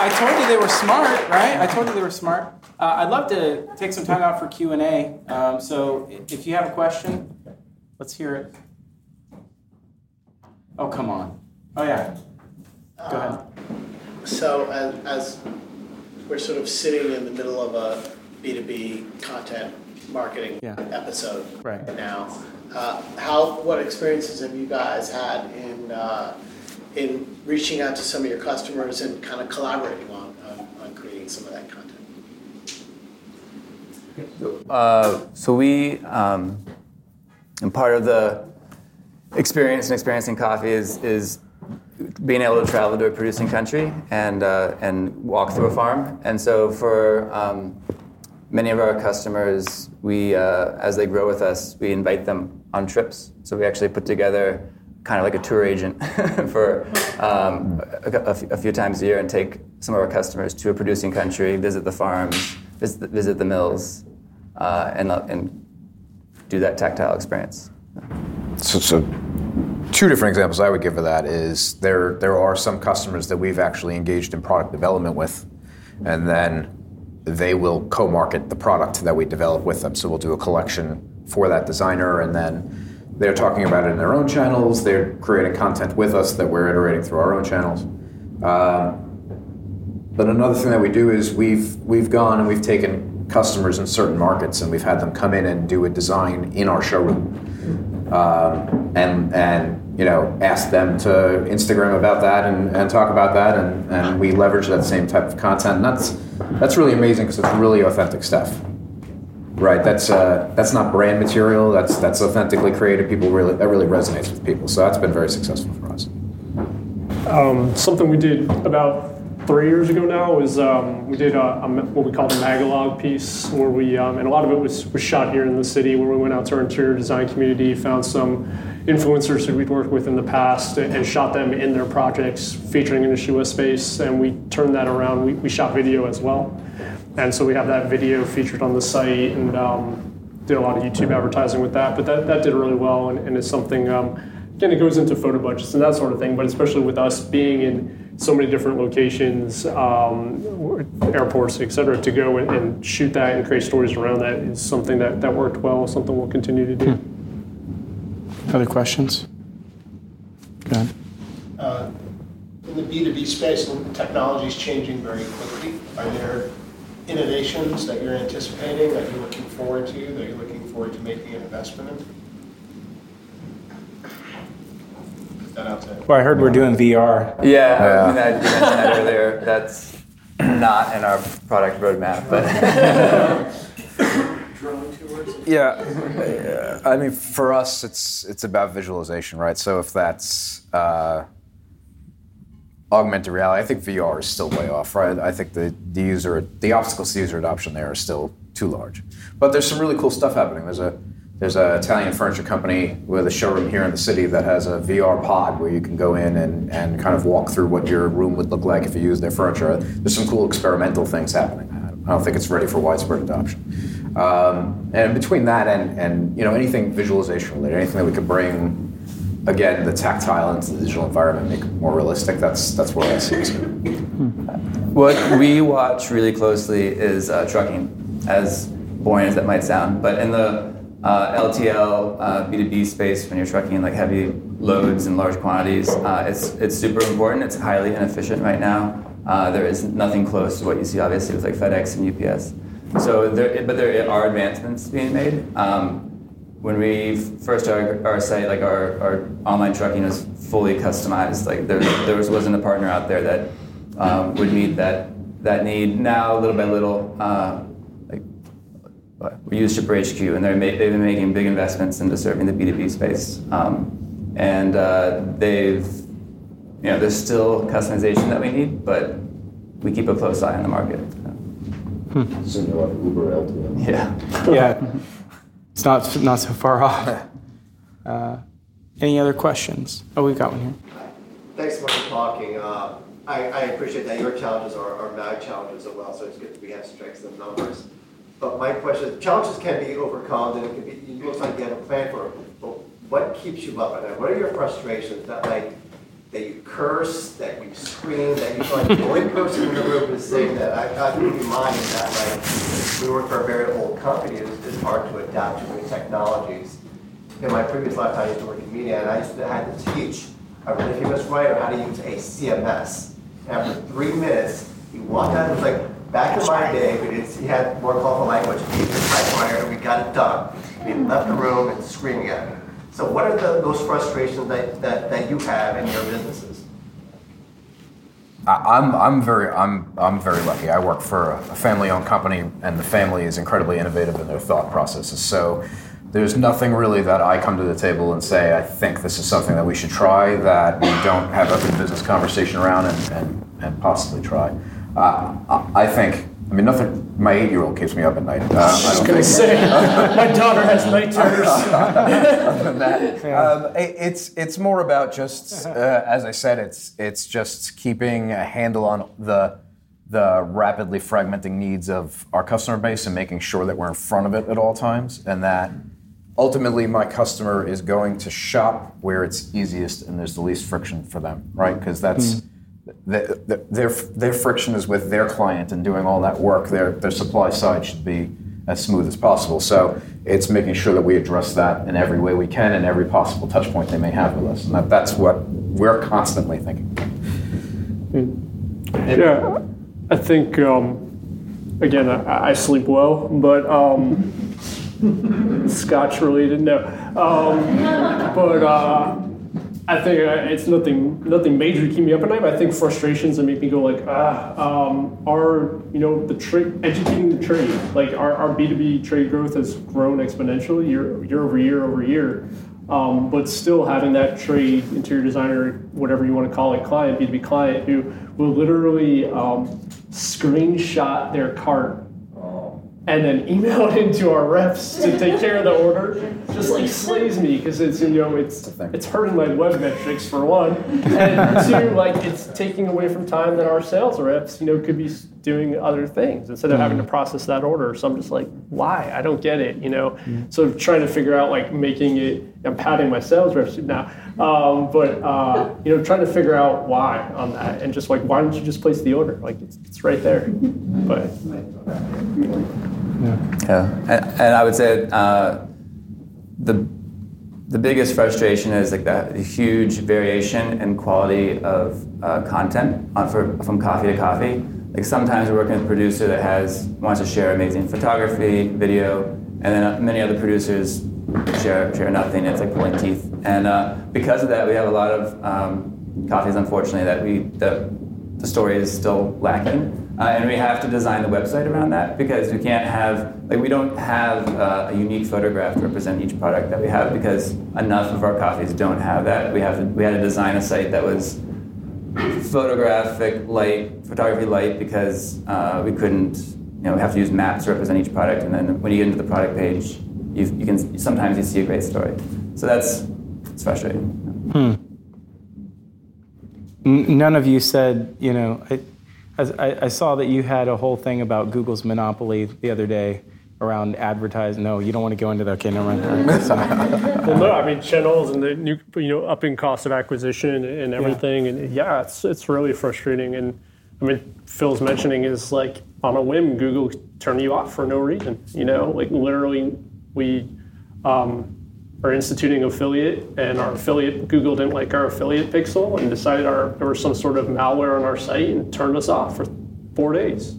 I told you they were smart, right? I told you they were smart. Uh, I'd love to take some time out for Q and A. Um, so if you have a question, Let's hear it. Oh, come on. Oh, yeah. Go ahead. Um, so, as, as we're sort of sitting in the middle of a B2B content marketing yeah. episode right. now, uh, how what experiences have you guys had in uh, in reaching out to some of your customers and kind of collaborating on, on, on creating some of that content? Uh, so we um, and part of the experience and experiencing coffee is, is being able to travel to a producing country and, uh, and walk through a farm. And so for um, many of our customers, we, uh, as they grow with us, we invite them on trips. So we actually put together kind of like a tour agent for um, a, few times a year and take some of our customers to a producing country, visit the farms, visit the, visit the mills, uh, and, and do that tactile experience. So, so two different examples I would give of that is there there are some customers that we've actually engaged in product development with, and then they will co-market the product that we develop with them. So we'll do a collection for that designer, and then they're talking about it in their own channels. They're creating content with us that we're iterating through our own channels. Um, but another thing that we do is we've we've gone and we've taken customers in certain markets, and we've had them come in and do a design in our showroom, um, and and you know ask them to Instagram about that and, and talk about that, and, and we leverage that same type of content, and that's that's really amazing because it's really authentic stuff. Right, that's uh, that's not brand material. That's that's authentically created. People really that really resonates with people. So that's been very successful for us. Um, something we did about three years ago now was um, we did a, a, what we called a magalog piece where we um, and a lot of it was, was shot here in the city where we went out to our interior design community found some influencers that we'd worked with in the past and, and shot them in their projects featuring Industry West space and we turned that around. We, we shot video as well. And so we have that video featured on the site and um, did a lot of YouTube advertising with that but that, that did really well and, and it's something um, again it goes into photo budgets and that sort of thing but especially with us being in so many different locations, um, airports, et cetera, to go and, and, shoot that and create stories around that is something that, that worked well, something we'll continue to do. Hmm. Other questions? Go ahead. Uh, in the B2B space, technology is changing very quickly. Are there innovations that you're anticipating, that you're looking forward to, that you're looking forward to making an investment in? That out there. Well, I heard we're doing VR. Yeah, yeah. I mean, I mentioned that earlier. That's not in our product roadmap, but. yeah, I mean, for us, it's it's about visualization, right? So if that's uh, augmented reality. I think VR is still way off, right? I think the, the user, the obstacles to user adoption there are still too large. But there's some really cool stuff happening. There's a there's an Italian furniture company with a showroom here in the city that has a VR pod where you can go in and, and kind of walk through what your room would look like if you used their furniture. There's some cool experimental things happening. I don't think it's ready for widespread adoption. Um, and between that and, and you know anything visualization related, anything that we could bring again the tactile into the digital environment, make it more realistic. That's that's where I see it. What we watch really closely is uh, trucking, as boring as that might sound. But in the uh, LTL uh, B2B space, when you're trucking like heavy loads in large quantities, uh, it's it's super important. It's highly inefficient right now. Uh, there is nothing close to what you see, obviously, with like FedEx and UPS. So there, but there are advancements being made. Um, when we first started our site, like our, our online trucking was fully customized. Like there, there was, wasn't a partner out there that um, would meet that that need. Now, little by little, uh, we use Shipper HQ, and they're ma- they've been making big investments into serving the B2B space. Um, and uh, they've, you know, there's still customization that we need, but we keep a close eye on the market. Hmm. Similar like Uber LTL. Yeah. Yeah. It's not not so far off. Uh, any other questions? Oh, we've got one here. Thanks so much for talking. Uh, I, I, appreciate that your challenges are, are my challenges as well, so it's good that we have strengths in numbers. But my question, challenges can be overcome, and it can be, it looks like you have a plan for it, but what keeps you up at night? What are your frustrations that like, that you curse, that you scream, that you feel like the only person in the room is saying that I keep in mind that like we work for a very old company, it's, it's hard to adapt to new technologies. In my previous lifetime, I used to work in media, and I used to have to teach a really famous writer how to use a CMS. And after three minutes, he walked out and was like, back in my day, we did, he had more colorful language, he used a typewriter, and we got it done. He left the room and screaming at. So what are the, those frustrations that, that, that you have in your businesses? I'm, I'm very I'm, I'm very lucky. I work for a family-owned company, and the family is incredibly innovative in their thought processes. So there's nothing really that I come to the table and say I think this is something that we should try that we don't have open business conversation around and, and, and possibly try. Uh, I think I mean, nothing. My eight-year-old keeps me up at night. Uh, I was just gonna say, my daughter has night terrors. Other than that, um, it, it's it's more about just, uh, as I said, it's it's just keeping a handle on the the rapidly fragmenting needs of our customer base and making sure that we're in front of it at all times, and that ultimately my customer is going to shop where it's easiest and there's the least friction for them, right? Because that's. Mm the, the, their, their friction is with their client and doing all that work. Their, their supply side should be as smooth as possible. So it's making sure that we address that in every way we can and every possible touch point they may have with us. And that, that's what we're constantly thinking. Yeah, I think, um, again, I, I, sleep well, but um, scotch related, no. Um, but uh, I think it's nothing nothing major to keep me up at night. But I think frustrations that make me go like ah um, are you know the trade educating the trade like our, our B two B trade growth has grown exponentially year year over year over year, um, but still having that trade interior designer whatever you want to call it client B two B client who will literally um, screenshot their cart and then email it into our reps to take care of the order. Just like slays me because it's you know it's it's hurting my web metrics for one. And two like it's taking away from time that our sales reps you know could be doing other things instead of having to mm. process that order. So i'm just like why? I don't get it you know? Mm. so trying to figure out like making it i'm patting my sales reps now um, but uh, you know trying to figure out why on that and just like why don't you just place the order? Like it's, it's right there. But yeah. Yeah, and, and I would say uh, the the biggest frustration is like the, the huge variation in quality of uh, content on for, from coffee to coffee. Like sometimes we're working with a producer that has wants to share amazing photography, video, and then many other producers share share nothing. It's like pulling teeth. And uh, because of that, we have a lot of um, coffees, unfortunately, that we the the story is still lacking. Uh, and we have to design the website around that because we can't have, like, we don't have uh, a unique photograph to represent each product that we have because enough of our coffees don't have that. We have to, we had to design a site that was photographic light, photography light, because uh, we couldn't, you know, we have to use maps to represent each product, and then when you get into the product page, you, you can sometimes you see a great story. So that's it's frustrating. Hmm. none of you said, you know, I, I saw that you had a whole thing about Google's monopoly the other day around advertising. No, you don't want to go into that. Okay, never mind. well, no, I mean channels and the new, you know, upping cost of acquisition and everything, yeah. and yeah, it's it's really frustrating. And I mean, Phil's mentioning is like on a whim, Google turn you off for no reason. You know, like literally, we um, are instituting affiliate, and our affiliate Google didn't like our affiliate pixel and decided our there was some sort of malware on our site and turned us off for four days.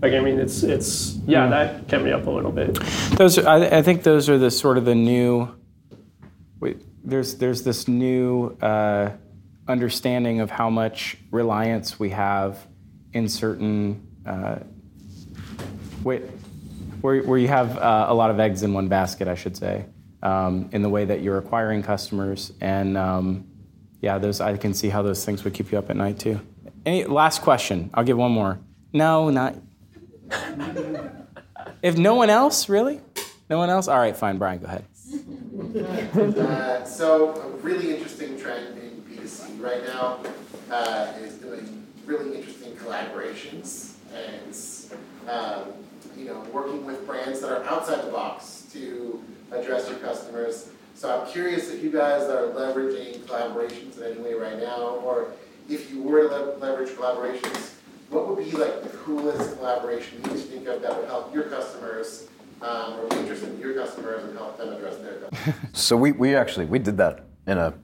Like I mean, it's it's yeah, mm. that kept me up a little bit. Those are, I, I, think those are the sort of the new. Wait, there's there's this new uh, understanding of how much reliance we have in certain. Uh, wait, where where you have uh, a lot of eggs in one basket, I should say, um, in the way that you're acquiring customers, and um, yeah, those I can see how those things would keep you up at night too. Any last question? I'll give one more. No, not if no one else, really? No one else? All right, fine. Brian, go ahead. Uh, so, a really interesting trend in B2C right now uh, is doing really interesting collaborations and um, you know working with brands that are outside the box to address your customers. So I'm curious if you guys are leveraging collaborations in any way right now, or if you were to le- leverage collaborations, what would be like the coolest collaboration you think of that would help your customers um, or interested in your customers and help them address their so we, we actually we did that in a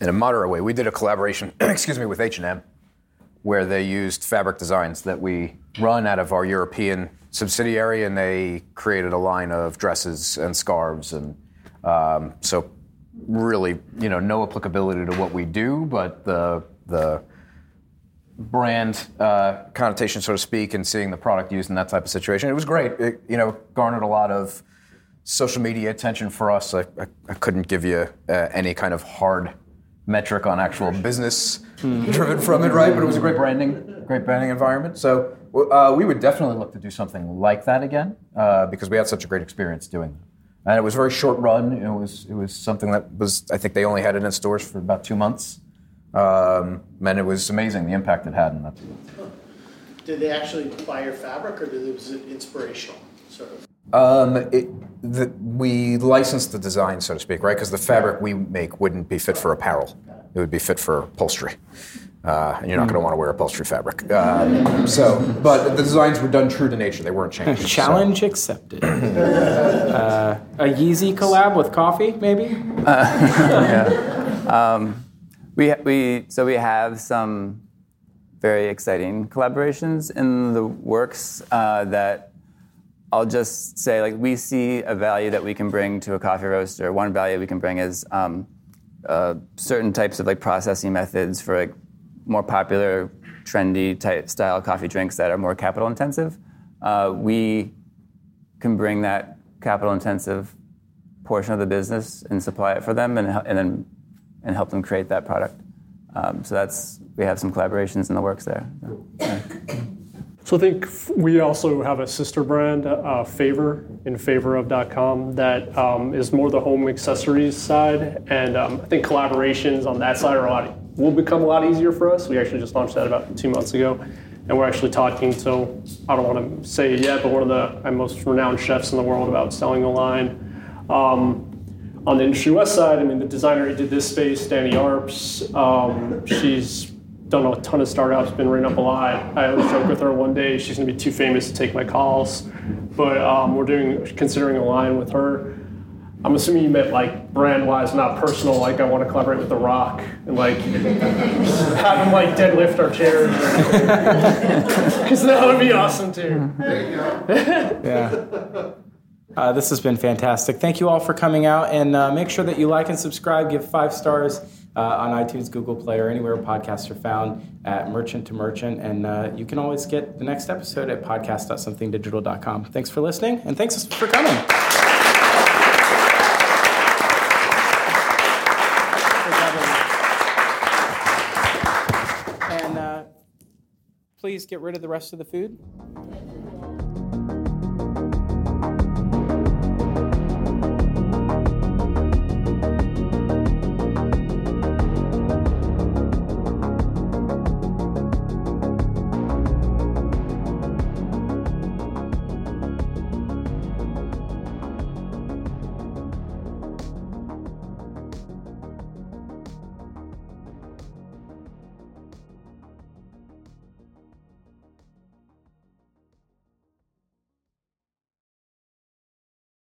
in a moderate way. We did a collaboration, excuse me, with H and M, where they used fabric designs that we run out of our European subsidiary, and they created a line of dresses and scarves, and um, so really, you know, no applicability to what we do, but the the brand uh, connotation, so to speak, and seeing the product used in that type of situation. It was great. It, you know, garnered a lot of social media attention for us. I, I, I couldn't give you uh, any kind of hard metric on actual business driven from it, right? But it was a great branding, great branding environment. So uh, we would definitely look to do something like that again uh, because we had such a great experience doing it. And it was a very short run. It was it was something that was I think they only had it in stores for about two months. Um, and it was amazing the impact it had. in that. Did they actually buy your fabric, or did it was it inspirational, sort of? Um, it, the, we licensed the design, so to speak, right? Because the fabric we make wouldn't be fit for apparel; it would be fit for upholstery. Uh, and you're not going to want to wear upholstery fabric. Uh, so, but the designs were done true to nature; they weren't changed. Challenge so. accepted. uh, a Yeezy collab with coffee, maybe. yeah. Um, we, we, so we have some very exciting collaborations in the works uh, that I'll just say, like, we see a value that we can bring to a coffee roaster. One value we can bring is um, uh, certain types of like processing methods for like more popular, trendy type style coffee drinks that are more capital intensive. Uh, we can bring that capital intensive portion of the business and supply it for them, and, and then and help them create that product. Um, so that's we have some collaborations in the works there. So, I think we also have a sister brand, uh, Favor, in favorof.com, that um, is more the home accessories side, and um, I think collaborations on that side are a lot will become a lot easier for us. We actually just launched that about two months ago, and we're actually talking to I don't want to say it yet, but one of the most renowned chefs in the world about selling a line. Um, on the industry west side, I mean, the designer who did this space, Dani Arps, um, she's done a ton of startups, been written up a lot. I always joke with her one day she's going to be too famous to take my calls, but um, we're doing considering a line with her. I'm assuming you meant like brand wise, not personal. Like I want to collaborate with The Rock and like have him like deadlift our chairs, because that would be awesome too. yeah. Uh, this has been fantastic. Thank you all for coming out, and uh, make sure that you like and subscribe. Give five stars uh, on iTunes, Google Play, or anywhere podcasts are found at Merchant to Merchant. And uh, you can always get the next episode at podcast.somethingdigital.com. Thanks for listening, and thanks for coming. please get rid of the rest of the food?